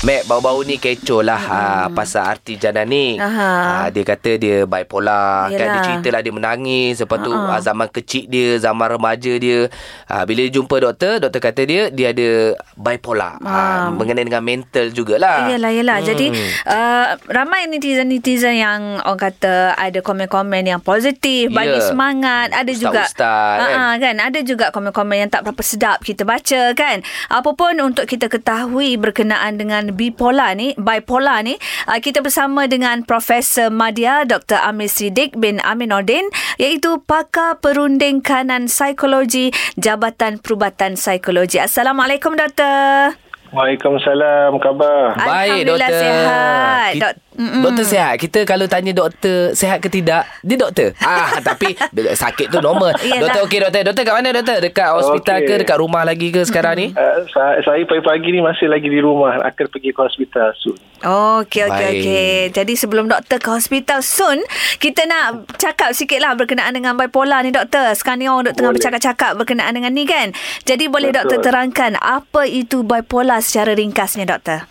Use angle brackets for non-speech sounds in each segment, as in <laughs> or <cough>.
Mac baru-baru ni kecoh lah hmm. ha, pasal arti Jana ni. Aha. Ha, dia kata dia bipolar. Kan dia Yelah. cerita lah dia menangis. Lepas tu ha, zaman kecil dia, zaman remaja dia. Ha, bila dia jumpa doktor, doktor kata dia dia ada bipolar. Ha. Ha. mengenai dengan mental jugalah. Yelah, yelah. Hmm. Jadi, uh, ramai netizen-netizen yang orang kata ada komen-komen yang positif, bagi Ya. semangat. Ada juga... Ustaz-ustaz, kan? Ha, kan? Ada juga komen-komen yang tak berapa sedap kita baca, kan? Apapun untuk kita ketahui berkenaan dengan bipolar ni, bipolar ni, uh, kita bersama dengan Profesor Madya Dr. Amir Siddiq bin Aminuddin, iaitu pakar perunding kanan psikologi Jabatan Perubatan Psikologi. Assalamualaikum, Doktor. Waalaikumsalam, khabar? Baik Alhamdulillah doktor. sihat. Ki- Dok- Mm-mm. doktor sihat. Kita kalau tanya doktor sihat ke tidak, dia doktor. ah <laughs> tapi sakit tu normal. Doktor okey doktor. Doktor kat mana doktor? Dekat hospital Okey. ke dekat rumah lagi ke sekarang ni? Uh, saya, saya pagi-pagi ni masih lagi di rumah. Akan pergi ke hospital soon. Okey, okey, Baik. okey. Jadi sebelum doktor ke hospital soon, kita nak cakap sikit lah berkenaan dengan bipolar ni doktor. Sekarang ni orang dok tengah Boleh. bercakap-cakap berkenaan dengan ni kan. Jadi boleh Betul. doktor terangkan apa itu bipolar secara ringkasnya doktor?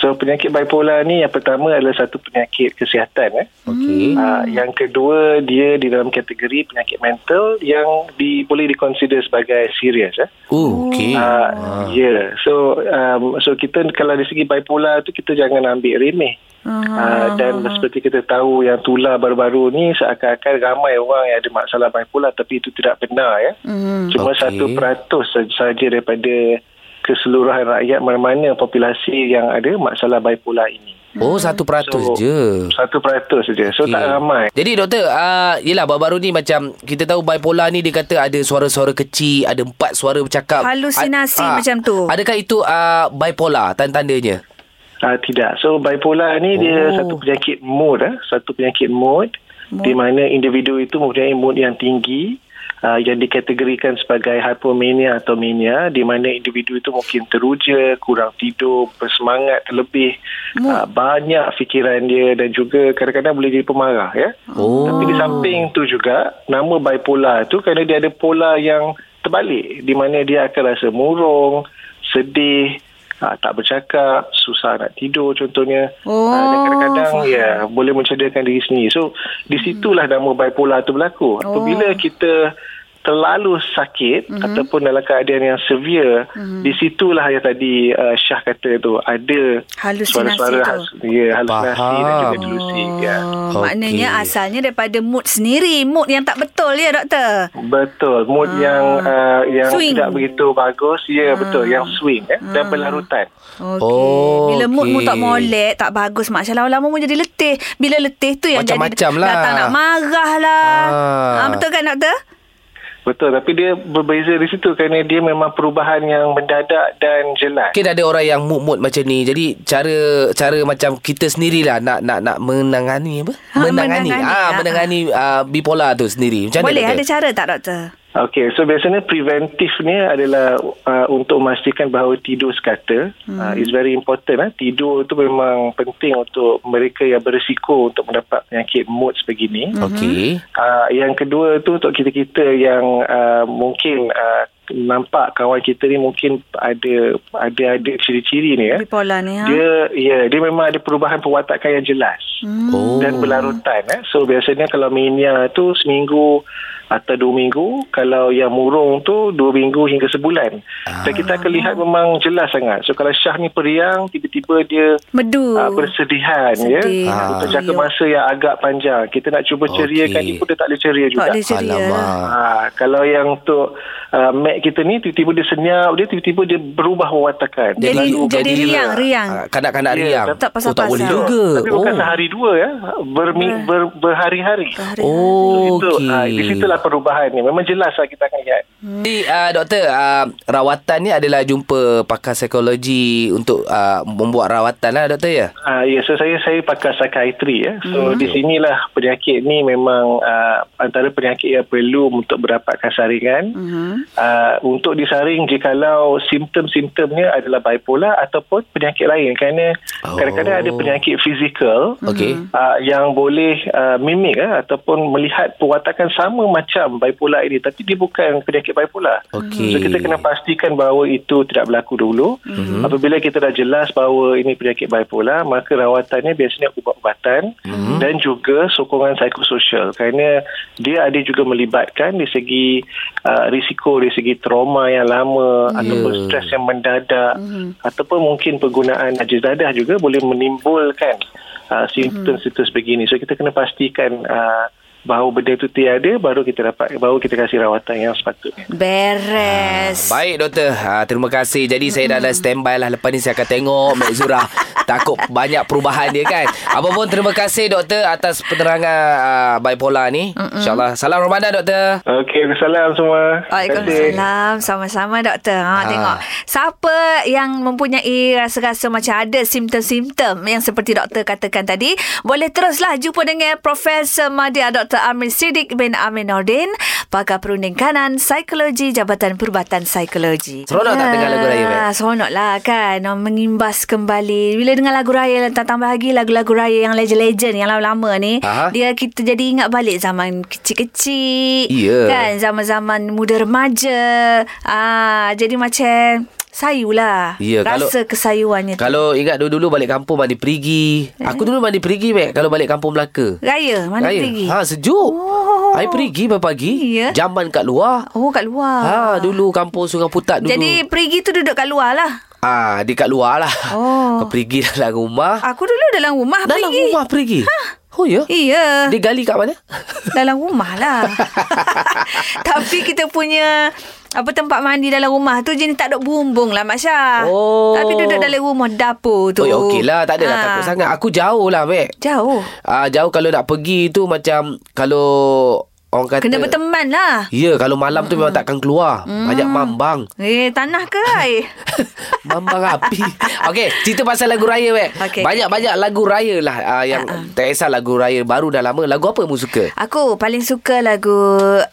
So, penyakit bipolar ni yang pertama adalah satu penyakit kesihatan. Eh. Okey. Uh, yang kedua, dia di dalam kategori penyakit mental yang di, boleh dikonsider sebagai serius. Eh. Oh, okey. Uh, Ya, yeah. so um, so kita kalau dari segi bipolar tu kita jangan ambil remeh. Uh, dan seperti kita tahu yang tular baru-baru ni seakan-akan ramai orang yang ada masalah bipolar tapi itu tidak benar ya. Hmm. Cuma satu peratus saja daripada keseluruhan rakyat mana-mana populasi yang ada masalah bipolar ini. Oh, satu peratus So, je. Satu peratus saja. So Okey. tak ramai. Jadi doktor, uh, yelah baru-baru ni macam kita tahu bipolar ni dia kata ada suara-suara kecil, ada empat suara bercakap. Halusinasi ah, macam tu. Adakah itu uh, bipolar tanda-tandanya? Uh, tidak. So bipolar ni oh. dia satu penyakit mood eh, satu penyakit mood, mood di mana individu itu mempunyai mood yang tinggi uh, yang dikategorikan sebagai hypomania atau mania di mana individu itu mungkin teruja, kurang tidur, bersemangat terlebih, uh, banyak fikiran dia dan juga kadang-kadang boleh jadi pemarah ya. Oh. Tapi di samping tu juga nama bipolar tu kerana dia ada pola yang terbalik di mana dia akan rasa murung, sedih, ha, tak bercakap, susah nak tidur contohnya. Oh, Ah, dan kadang-kadang ya boleh mencederakan diri sendiri. So di situlah nama bipolar tu berlaku. Apabila kita terlalu sakit mm-hmm. ataupun dalam keadaan yang severe mm-hmm. di situlah yang tadi uh, Syah kata tu ada Halusinasi suara-suara tu. has- ya halusinasi dan juga Faham. delusi ya. Oh, Okey. maknanya asalnya daripada mood sendiri, mood yang tak betul ya doktor. Betul, mood yang uh, yang Swing. tidak begitu bagus, ya betul, yang swing eh, dan berlarutan. Okey. Oh, Bila mood mu okey. tak molek, tak bagus, mak lama-lama mu jadi letih. Bila letih tu yang jadi Macam-macam lah. datang nak marah lah. Ah. Ah. betul kan doktor? Betul, tapi dia berbeza di situ kerana dia memang perubahan yang mendadak dan jelas. Mungkin ada orang yang mood-mood macam ni. Jadi cara cara macam kita sendirilah nak nak nak menangani apa? Ha, menangani. menangani, Ah, ah, menangani uh, bipolar tu sendiri. Macam Boleh ada cara tak doktor? Okey, so biasanya preventif ni adalah uh, untuk memastikan bahawa tidur sekata. Hmm. Uh, is very important. Eh. Tidur tu memang penting untuk mereka yang berisiko untuk mendapat penyakit mood sebegini. Okey. Uh, yang kedua tu untuk kita-kita yang uh, mungkin uh, nampak kawan kita ni mungkin ada ada ada ciri-ciri ni ya. Bipolar ni ha. Dia ya dia memang ada perubahan perwatakan yang jelas Hmm. Oh. dan berlarutan eh. So biasanya kalau mania tu seminggu atau dua minggu kalau yang murung tu dua minggu hingga sebulan Ah. dan kita akan lihat memang jelas sangat so kalau Syah ni periang tiba-tiba dia Medu. uh, bersedihan Sedih. ya Ah. untuk jangka Ya. masa yang agak panjang kita nak cuba ceriakan Okey. ni pun dia tak boleh ceria Tak juga boleh ceria. Ha, kalau yang untuk uh, Mac kita ni tiba-tiba dia senyap dia tiba-tiba dia berubah perwatakan Jadi- Lalu jadi bergila. riang, riang. Ah, Kanak-kanak Ya, riang. tak oh, tak pasal-pasal. boleh juga. tapi bukan oh. sehari dua ya bermi, ber, berhari-hari Oh, Itu, okey. ah, di situlah perubahan ni. Memang jelas lah kita akan lihat. Jadi uh, doktor uh, rawatan ni adalah jumpa pakar psikologi untuk uh, membuat rawatan lah doktor ya. Ah, ya, so saya saya pakar psikiatri ya. So di sinilah penyakit ni memang uh, antara penyakit yang perlu untuk mendapatkan saringan. Mhm. Uh, untuk disaring jikalau simptom-simptomnya adalah bipolar ataupun penyakit lain kerana Oh. kadang-kadang ada penyakit fizikal Okey. uh, yang boleh uh, mimik uh, ataupun melihat perwatakan sama macam macam bipolar ini tapi dia bukan penyakit bipolar. Okey. So kita kena pastikan bahawa itu tidak berlaku dulu. Mm-hmm. Apabila kita dah jelas bahawa ini penyakit bipolar, maka rawatannya biasanya ubat-ubatan mm-hmm. dan juga sokongan psikososial kerana dia ada juga melibatkan di segi uh, risiko dari segi trauma yang lama yeah. ataupun stres yang mendadak mm-hmm. ataupun mungkin penggunaan najis dadah juga boleh menimbulkan uh, simptom-simptom begini. So kita kena pastikan uh, bahawa benda itu tiada baru kita dapat baru kita kasih rawatan yang sepatutnya. Beres. Baik doktor, ha, terima kasih. Jadi saya dah ada standby lah lepas ni saya akan tengok Mek Zura. <laughs> Takut banyak perubahan dia kan. Apa pun terima kasih doktor atas penerangan uh, bipolar ni. InsyaAllah. Salam Ramadan doktor. Okey, salam semua. Waalaikumsalam. Sama-sama doktor. Ha, Ha. tengok. Siapa yang mempunyai rasa-rasa macam ada simptom-simptom yang seperti doktor katakan tadi, boleh teruslah jumpa dengan Profesor Madya Dr. Amir Siddiq bin Amin Nordin, pakar perunding kanan psikologi Jabatan Perubatan Psikologi. Seronok tak dengar lagu raya, Mat? Seronok lah kan. Mengimbas kembali. Bila dengar lagu raya, tambah lagi lagu-lagu raya yang legend-legend, yang lama-lama ni, Aha. dia kita jadi ingat balik zaman kecil-kecil. Ya. Kan zaman-zaman muda remaja. Ah, jadi macam sayu lah. Ya, kalau- Rasa kesayuannya tu. Kalau ingat dulu-dulu balik kampung mandi perigi. Aku dulu mandi perigi Mek kalau balik kampung Melaka. Raya, mana Raya. pergi? Ha sejuk. Oh. Air perigi pagi. Ya. Jamban kat luar. Oh, kat luar. Ha dulu kampung Sungai Putat dulu. Jadi pergi tu duduk kat luar lah. Ah, dia kat luar lah. Oh. Kau pergi <laughs> dalam rumah. Aku dulu dalam rumah dalam pergi. rumah pergi. Oh ya? Iya. Dia gali kat mana? <laughs> Dalam rumah lah. <laughs> Tapi kita punya apa tempat mandi dalam rumah tu jenis tak ada bumbung lah Mak Syah. Oh. Tapi duduk dalam rumah dapur tu. Oh, ya okey lah. Tak adalah Ah. takut sangat. Aku jauh lah, Mek. Jauh. Ah, jauh kalau nak pergi tu macam kalau orang kata... Kena berteman lah. Ya, kalau malam tu memang takkan keluar. Banyak mambang. Eh, tanah ke air? <laughs> Mambang api. Okey, cerita pasal lagu raya, Mek. Okey, Banyak-banyak lagu raya lah uh, yang ah. tak kisah lagu raya baru dah lama. Lagu apa mu suka? Aku paling suka lagu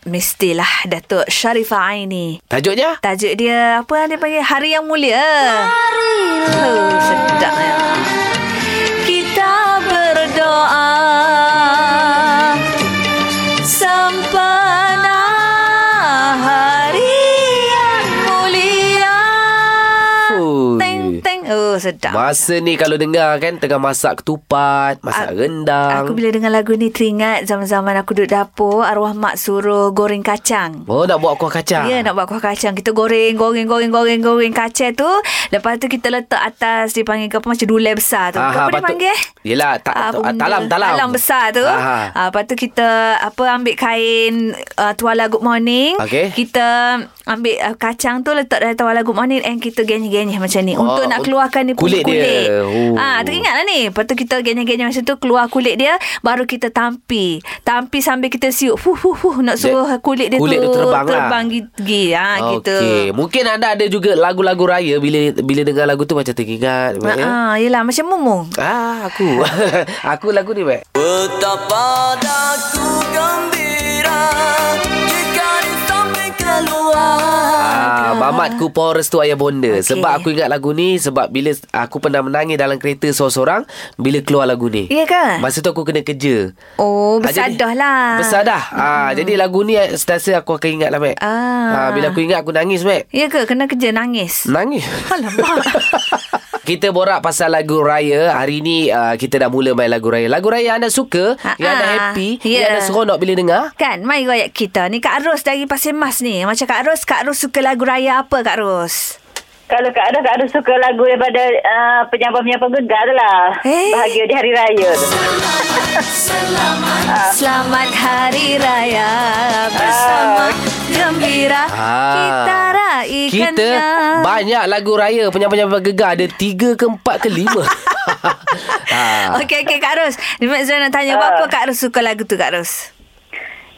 Mestilah Datuk Sharifah Aini. Tajuknya? Tajuk dia apa dia panggil Hari Yang Mulia. Oh, sedap ya. Sedap. Masa ni kalau dengar kan tengah masak ketupat, masak A- rendang. Aku bila dengar lagu ni teringat zaman-zaman aku duduk dapur arwah mak suruh goreng kacang. Oh, nak buat kuah kacang. Ya nak buat kuah kacang Kita goreng Goreng goreng goreng goreng kacang tu Lepas tu kita letak atas Dia panggil ke apa Macam dulai besar tu Aha, Apa dia panggil Yelah, ta- Ah, ta- benda? talam, talam. Talam besar tu Aha. ah, Lepas tu kita Apa ambil kain uh, Tuala good morning Okey. Kita Ambil uh, kacang tu Letak dalam tuala good morning And kita genyih-genyih macam ni Oh, Untuk nak keluarkan ni kulit kulit, dia. kulit. Oh. Ah, teringat lah ni Lepas tu kita genyih-genyih macam tu Keluar kulit dia Baru kita tampi Tampi sambil kita siuk Fuh fuh fuh Nak suruh kulit dia kulit tu tu terbang lah. Terbang gigi ha, gitu Okey, mungkin anda ada juga lagu-lagu raya bila bila dengar lagu tu macam teringat. Ya? Ah, yelah macam mumung. Ah, aku. <laughs> aku lagu ni, Mek. Betapa daku gembira Ah, mamatku power restu ayah bonda. Okay. Sebab aku ingat lagu ni sebab bila aku pernah menangis dalam kereta seorang-seorang bila keluar lagu ni. Ya ke? Masa tu aku kena kerja. Oh, Ah, bersadah lah. Besar dah. Ah, jadi lagu ni eh, sentiasa aku akan ingat lah, Mek. Ah. Ah, bila aku ingat aku nangis, Mek. Ya ke? Kena kerja nangis. Nangis. Alamak. <laughs> Kita borak pasal lagu raya. Hari ni uh, kita dah mula main lagu raya. Lagu raya anda suka, Ha-ha. yang anda happy, Ya. yang anda seronok bila dengar. Kan, mai royak kita ni. Kak Ros dari Pasir Mas ni. Macam Kak Ros, Kak Ros suka lagu raya apa Kak Ros? Kalau Kak Ada, Kak Ada suka lagu daripada uh, penyambang-penyambang gegar tu lah. Eh? Bahagia di Hari Raya tu. Selamat Hari Raya bersama gembira Ah. kita raikannya. Kita banyak lagu raya penyambang-penyambang gegar. Ada tiga ke empat ke lima. <laughs> ah. Okey, okey Kak Ros. Ni Mak Zura nak tanya, Ah. apa Kak Ros suka lagu tu Kak Ros?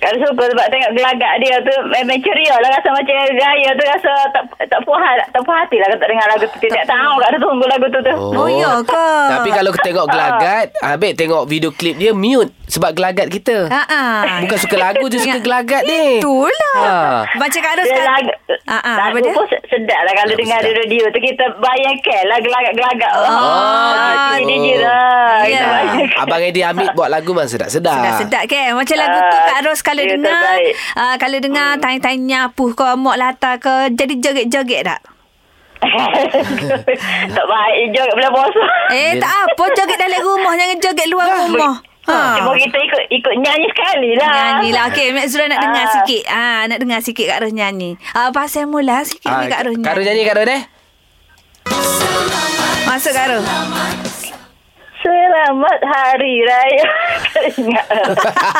Kak Ada suka sebab tengok gelagak dia tu memang ceria lah. Rasa macam raya tu rasa tak tak puas tak puas hati lah kalau tak dengar lagu tu. Tidak tahu Kak Ada tunggu lagu tu tu. Oh, ya ke? Tapi kalau tengok gelagat, Habib tengok video klip dia mute sebab gelagat kita. Ha ah. Bukan suka lagu je suka gelagat ni. Itulah. Ha. Macam Kak Ros Dia kan. lagu, Ah, ah, apa lagu dia? pun se- sedap lah kalau Sedap, dengar sedap. di radio tu. Kita bayangkan lah gelagak-gelagak. Oh, Ah, gitu. Ini je lah. Ya. Bayangkan. Abang Eddie Hamid buat lagu memang sedap-sedap. Sedap-sedap kan Macam lagu tu Ah, Kak Ros Kalau dia dengar terbaik. uh, Kalau dengar Tanya-tanya nyapu ke Mok latar ke Jadi joget-joget tak? <laughs> tak baik joget bulan puasa. Eh tak apa Joget dalam rumah Jangan joget luar rumah ha. Cuma kita ikut ikut nyanyi sekali lah. Nyanyi lah Okey Mek Zura nak dengar Ah. sikit ah, Nak dengar sikit Kak Ros nyanyi ah, Pasal mula sikit ni Kak Ros nyanyi Kak Ros nyanyi Kak Ros eh? Masuk Kak Ros Selamat Hari Raya. Ingat.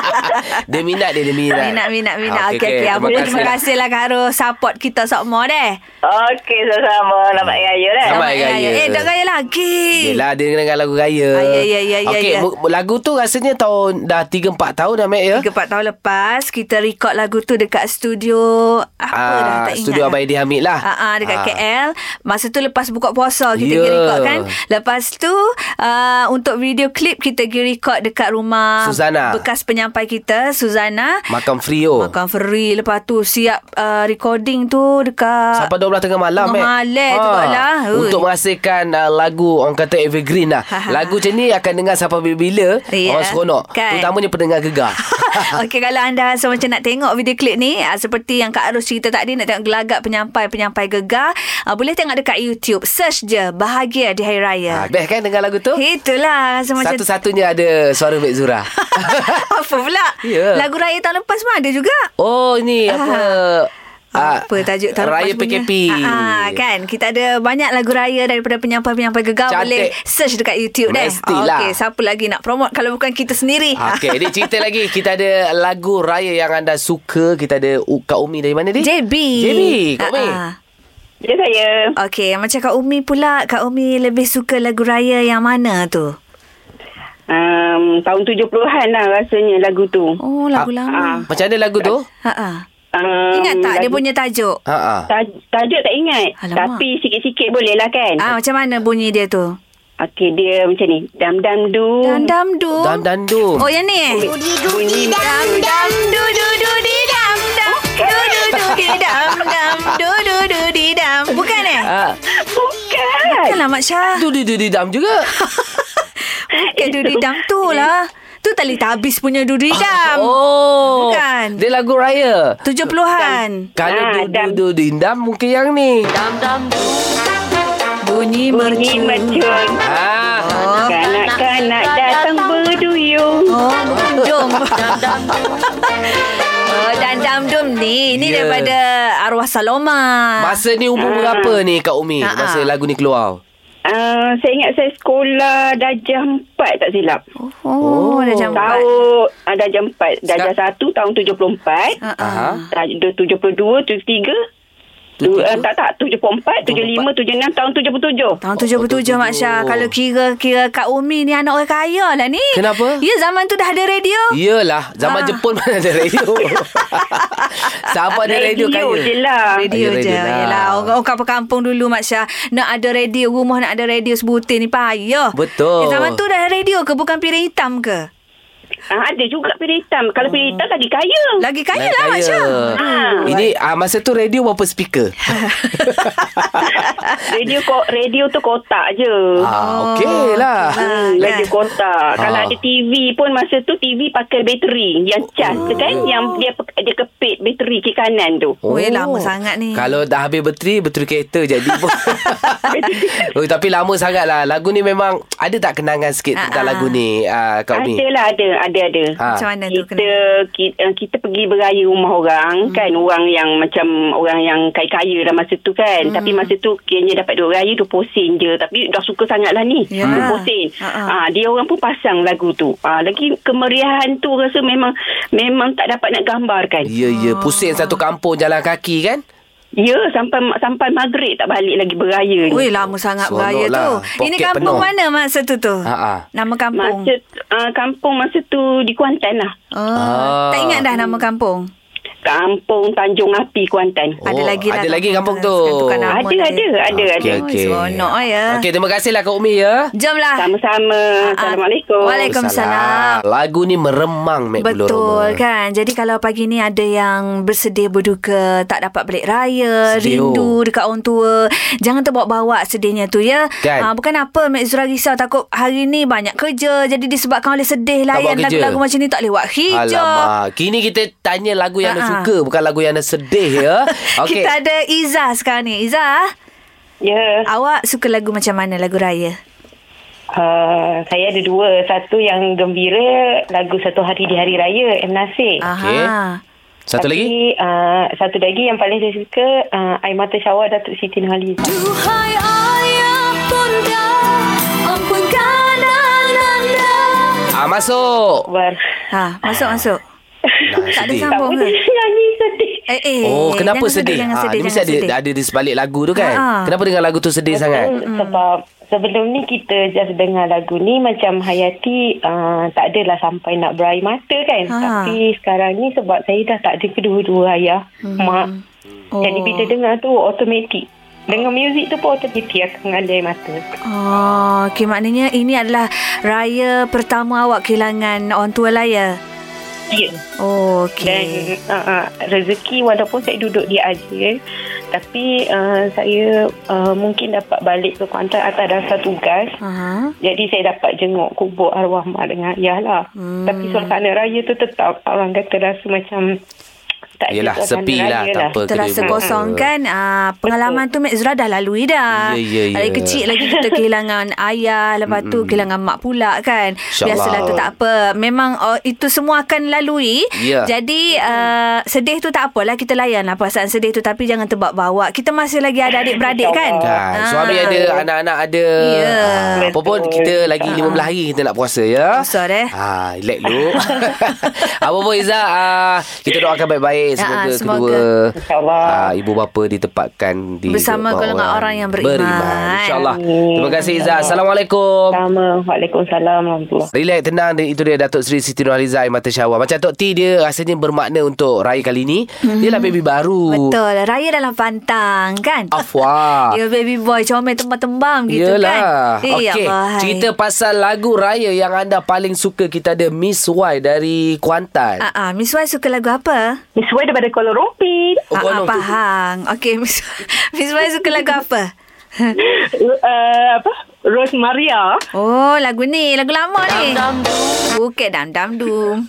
<laughs> dia minat dia, dia minat. Minat minat minat Ah, Okey okey Apa pun terima kasih lah Kak Ros Support kita semua deh Okey, sama-sama. Selamat Hari Raya dah. Selamat Hari Raya. Eh dah gaya lagi Yelah dia dengan lagu raya Ah, ya, ya, ya, ya, Okey ya. lagu tu rasanya tahun Dah 3-4 tahun dah Mek ya 3-4 tahun lepas Kita record lagu tu Dekat studio Apa Ah, dah tak ingat Studio dah. Abang Eddie Hamid lah Ah, ah, dekat Ah. KL. Masa tu lepas buka puasa kita pergi record kan. Lepas tu uh, untuk video klip kita pergi record dekat rumah Suzana. bekas penyampai kita Suzana. Makan Frio Makan free Lepas tu siap uh, recording tu dekat Sampai 12 tengah malam Tengah Mek. malam jugalah. Ui. Untuk menghasilkan uh, lagu Orang kata evergreen lah Ha, ha, Lagu macam ni akan dengar sampai bila-bila Ya, Orang seronok kan? Terutamanya pendengar gegar <laughs> Okey kalau anda rasa macam nak tengok video klip ni uh, seperti yang Kak Arus cerita tadi nak tengok gelagak penyampai-penyampai gegar uh, boleh tengok dekat YouTube search je Bahagia di Hari Raya. ha, Best kan dengar lagu tu Itulah rasa macam Satu-satunya ada suara Mek Zura <laughs> apa pula? Ya. Lagu raya tahun lepas pun ada juga. Oh ni apa ah, apa tajuk tahun Raya? PKP Ah, ah, kan kita ada banyak lagu raya daripada penyampai-penyampai gegar Cantik. boleh search dekat YouTube deh. Mestilah. Okey, siapa lagi nak promote kalau bukan kita sendiri? Okey, ni cerita lagi. Kita ada lagu raya yang anda suka. Kita ada Kak Umi dari mana ni? JB. JB, Kak Umi. Ah, ah. Ya saya. Okey, macam Kak Umi pula, Kak Umi lebih suka lagu raya yang mana tu? um, tahun 70-an lah rasanya lagu tu. Oh, lagu Ah, lama. Macam mana lagu tu? Ha ah. Um, Ingat tak dia lagu- punya tajuk? Ha ah. taj- Tajuk tak ingat. Alamak. Tapi sikit-sikit boleh lah kan. Ah, macam mana bunyi dia tu? Okey, dia macam ni. Dam-dam du. Dan dam du. Dan dan du. Oh, yang ni eh? Bunyi Dam dam du du du di dam dam. Du du du di dam dam. Du du du di dam. Bukan eh? Ah, Bukan. Bukanlah Mak Syah. du du du di dam juga. Bukan du di dam tu lah. Tu tali tabis punya du di dam. Oh. Bukan. Dia lagu raya. 70-an. Kalau Ah, du du dam. du di dam mungkin Bunyi Bunyi mercu. mercun. Ah. Oh. Kanak-kanak datang berduyung. Oh, jom. <laughs> oh, dan damdum ni. Ini Ya. daripada arwah Saloma. Masa ni umur berapa ni Kak Umi? Ah, Masa ah. lagu ni keluar. Uh, saya ingat saya sekolah darjah 4 tak silap. Oh, dah jam 4. Tahun uh, darjah 4. Darjah 1 tahun 74. Ha, Aha. Darjah 72, 73. Tu, uh, tak tak 74, 75, 76 tahun 77. Tahun 77 Mak Syah. Kalau kira kira Kak Umi ni anak orang kaya lah ni. Kenapa? Ya zaman tu dah ada radio. Iyalah, zaman Ah. Jepun mana ada radio. <laughs> Siapa ada radio kaya? je lah. Radio Ah, je. radio lah. Yalah, orang, orang kampung dulu Mak Syah. Nak ada radio, rumah nak ada radio sebutin ni payah. Betul. Eh, zaman tu dah ada radio ke? Bukan piring hitam ke? Uh, ada juga piring hitam. Kalau piring hitam lagi kaya. Lagi kaya lah kaya. Syah. Ah. Ini ah, masa tu radio berapa speaker? <laughs> radio ko, radio tu kotak je. ah, okey lah. Hmm, kan? radio kotak. Ah. Kalau ada TV pun masa tu TV pakai bateri yang cas tu kan yang dia dia kepit bateri kiri kanan tu. Oh, eh, lama sangat ni. Kalau dah habis bateri, bateri kereta jadi pun. <laughs> oh, tapi lama sangat lah. Lagu ni memang ada tak kenangan sikit Ah, tentang ah. lagu ni, uh, Kak Umi? Ada lah ada ada ada. Ha. Macam mana tu kita, kena? kita kita pergi beraya rumah orang hmm. kan orang yang macam orang yang kaya-kaya dah masa tu kan hmm. tapi masa tu kiranya dapat duit raya 20 sen je tapi dah suka sangat lah ni Ya. 20 sen Ha, ha. dia orang pun pasang lagu tu ah lagi kemeriahan tu rasa memang memang tak dapat nak gambarkan Ya, ya. Pusing satu kampung jalan kaki kan? Ya sampai sampai maghrib tak balik lagi beraya ni Ui, lama sangat Seronok beraya lah. tu. Ini kampung penuh. mana masa tu tu? Ha, ha. Nama kampung. masa uh, kampung masa tu di Kuantan lah Oh, Ah. Tak ingat dah nama kampung? Kampung Tanjung Api Kuantan. Ada lagi lah Oh, Ada lagi kampung tu. Ada, ada, ada, Okey, ada. okey. Oh, seronok, ya. Okey, terima kasihlah Kak Umi ya. Jomlah. Sama-sama. Ah, Assalamualaikum. Waalaikumsalam. Lagu ni meremang Mek Betul kan Jadi kalau pagi ni ada yang bersedih berduka Tak dapat balik raya Sedih, Rindu oh. dekat orang tua Jangan terbawa-bawa sedihnya tu ya Kan? Ah, Bukan apa Mek Zura risau Takut hari ni banyak kerja Jadi disebabkan oleh sedih Layan lagu-lagu macam ni tak lewat hijau Alamak. Kini kita tanya lagu yang Ha-ha. Suka bukan lagu yang anda sedih ya. <laughs> Okey. Kita ada Iza sekarang ni Iza Ya, Awak suka lagu macam mana Lagu raya uh, saya ada dua. Satu yang gembira, lagu Satu Hari di Hari Raya, M. Nasir. Aha. Satu Tapi, lagi? Uh, satu lagi yang paling saya suka, uh, Air Mata Syawal Datuk Siti Nurhaliza. Duhai ayah bunda Ampunkan ananda Ah masuk. Bar. Ha, masuk masuk. Nah, Tak ada sedih. Tak sambung boleh ke? nyanyi sedih. Eh, eh, Oh, kenapa jangan sedih? Ah, sedih, dia mesti jangan ada sedih. ada di sebalik lagu tu kan. Ha. Kenapa dengar lagu tu sedih sangat? Mm. Sebab sebelum ni kita just dengar lagu ni macam Hayati uh, tak adalah sampai nak berair mata kan. Ha. Tapi sekarang ni sebab saya dah tak ada kedua-dua ayah, mak. Oh. Jadi bila dengar tu automatik. Dengar muzik tu pun automatik akan mengalir air mata. Oh, okay, maknanya ini adalah raya pertama awak kehilangan orang tua lah ya? Ya. Oh, Dan okay. uh, uh, rezeki walaupun saya duduk di Aceh tapi uh, saya uh, mungkin dapat balik ke Kuantan atas dasar tugas. Aha. Jadi saya dapat jenguk kubur arwah mak dengan ayah lah. Hmm. Tapi suasana raya tu tetap orang kata rasa macam tak ada Yelah, sepi lah, tanpa Terasa kosong kan ah, Pengalaman tu Mek Zura dah lalui dah Ya, ya, ya. Dari kecil lagi kita kehilangan ayah Lepas tu kehilangan mak pula kan InsyaAllah. Biasalah tu tak apa Memang oh, itu semua akan lalui Ya. Jadi uh, sedih tu tak apalah Kita layan lah perasaan sedih tu Tapi jangan terbawa-bawa Kita masih lagi ada adik-beradik kan Kan. Ah. Suami ada, anak-anak ada. Ya. Ah, apa pun Betul. kita lagi 15 hari kita nak puasa ya. Puasa, eh. Ha, relax dulu. <laughs> apa pun Izzah, ah, kita doakan baik-baik Ah, semoga, ah, semoga. kedua ah, ibu bapa ditempatkan di Bersama golongan orang yang beriman. InsyaAllah. Terima kasih Izzah. Assalamualaikum. Sama. Waalaikumsalam. Warahmatullahi Relax tenang Itu dia Datuk Seri Siti Nurhaliza Air Mata Syawal Macam Tok T dia Rasanya bermakna untuk Raya kali ni mm-hmm. Dia lah baby baru Betul Raya dalam pantang kan Afwa <laughs> Ya baby boy Comel tembam-tembam gitu Yelah kan Eh, Okey hai. Cerita pasal lagu raya Yang anda paling suka Kita ada Miss Y Dari Kuantan Ah, ah, Miss Y suka lagu apa? Miss Wai daripada Kuala Lumpur. Oh, ah, ah, Kuala Lumpur. Faham Okey Miss, <laughs> Miss Y suka lagu apa? uh, <laughs> apa? Rose Maria. Oh lagu ni Lagu lama ni Bukan Dam Dam Dum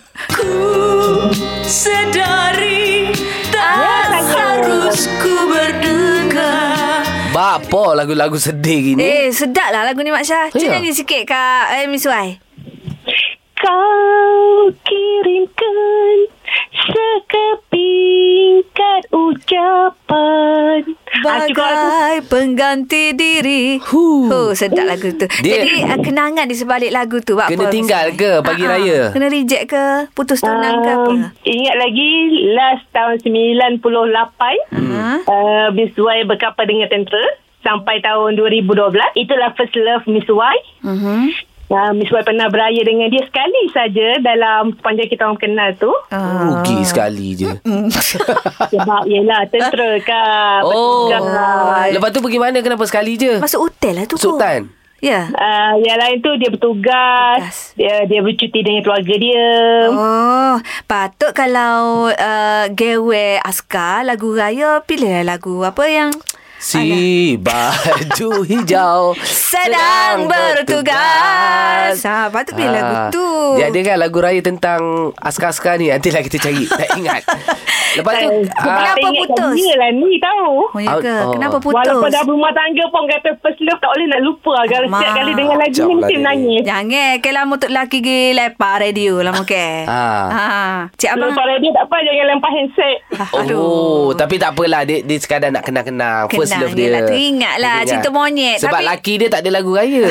Sedari Tak harus ku berduka Bapa lagu-lagu sedih gini Eh sedap lah lagu ni Mak Syah Cuba Ya. nyanyi sikit Kak eh, Miss Y Kau kirimkan sekepingkat ucapan. Ah, cukup aku. Bagai pengganti diri Huh. Oh sedap lagu tu Dia- Jadi uh, kenangan di sebalik lagu tu buat Kena apa, tinggal ke pagi Ah, ah. raya? Kena reject ke Putus tunang ke apa Um, ingat lagi last tahun 98 Hmm. Uh, Miss Y berkapal dengan tentera sampai tahun 2012 itulah first love Miss Y Mhm. Uh, Miss Y pernah beraya dengan dia sekali saja dalam sepanjang kita orang kenal tu Ah. Rugi sekali je <laughs> sebab yelah tentera kan Oh bertugas. Lepas tu pergi mana Kenapa sekali je Masuk hotel lah tu. Sultan Ya Uh, yang lain tu dia bertugas, Tugas. dia dia bercuti dengan keluarga dia. Oh, patut kalau uh, gewe askar lagu raya pilih lagu apa yang Si <laughs> baju hijau sedang bertugas. Ha, patut pilih lagu tu. Dia ada kan lagu raya tentang askar-askar ni. Nantilah kita cari. Tak ingat <laughs> Lepas tu Eh, ah, Kenapa ingat putus? Dia lah ni tahu. Oh ya ke? Oh. Kenapa putus? Walaupun dah berumah tangga pun kata first love tak boleh nak lupa. Kalau Mak. setiap kali dengar lagu ni lah mesti dia. menangis. Jangan ke lama tu lelaki gi lepak radio lama ke. Ha. ha. Cik abang Lepas dia tak apa jangan lempar handset. Oh, tapi tak apalah dia dia sekadar nak kenang-kenang first love dia. lah, teringat lah, cerita monyet. Sebab Tapi- laki dia tak ada lagu raya.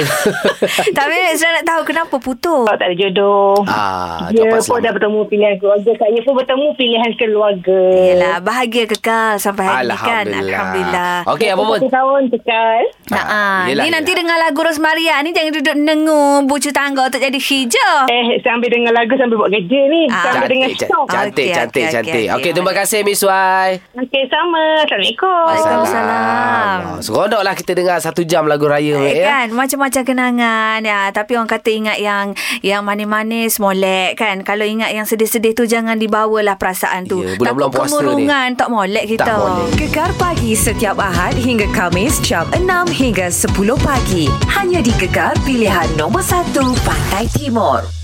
<laughs> Tapi saya nak tahu kenapa putus. Tak ada jodoh. ah, dia pun dah bertemu pilihan keluarga. Saya pun bertemu pilihan keluarga. Keluarga. Yelah, bahagia kekal sampai hari ni kan. Alhamdulillah. Okey, apa pun. Satu tahun kekal. Ha, ha. yelah, Ni nanti yelah. dengar lagu Rosmaria ni jangan duduk nengu bucu tangga untuk jadi hijau. Eh, sambil dengar lagu sambil buat kerja ni. Ah. Sambil dengar Cantik, shock. cantik, Okey, cantik, okey, cantik. okey, Okey, okey. terima kasih Miss Wai. Okey, sama. Assalamualaikum. Waalaikumsalam. Seronok lah kita dengar satu jam lagu raya. Eh, ya. kan macam-macam kenangan ya tapi orang kata ingat yang yang manis-manis molek kan kalau ingat yang sedih-sedih tu jangan dibawalah perasaan tu Ya, Takut puasa ni. kemurungan tak molek kita Tak molek. Gegar pagi setiap Ahad hingga Kamis jam 6 hingga 10 pagi. Hanya di Gegar pilihan nombor 1 Pantai Timur.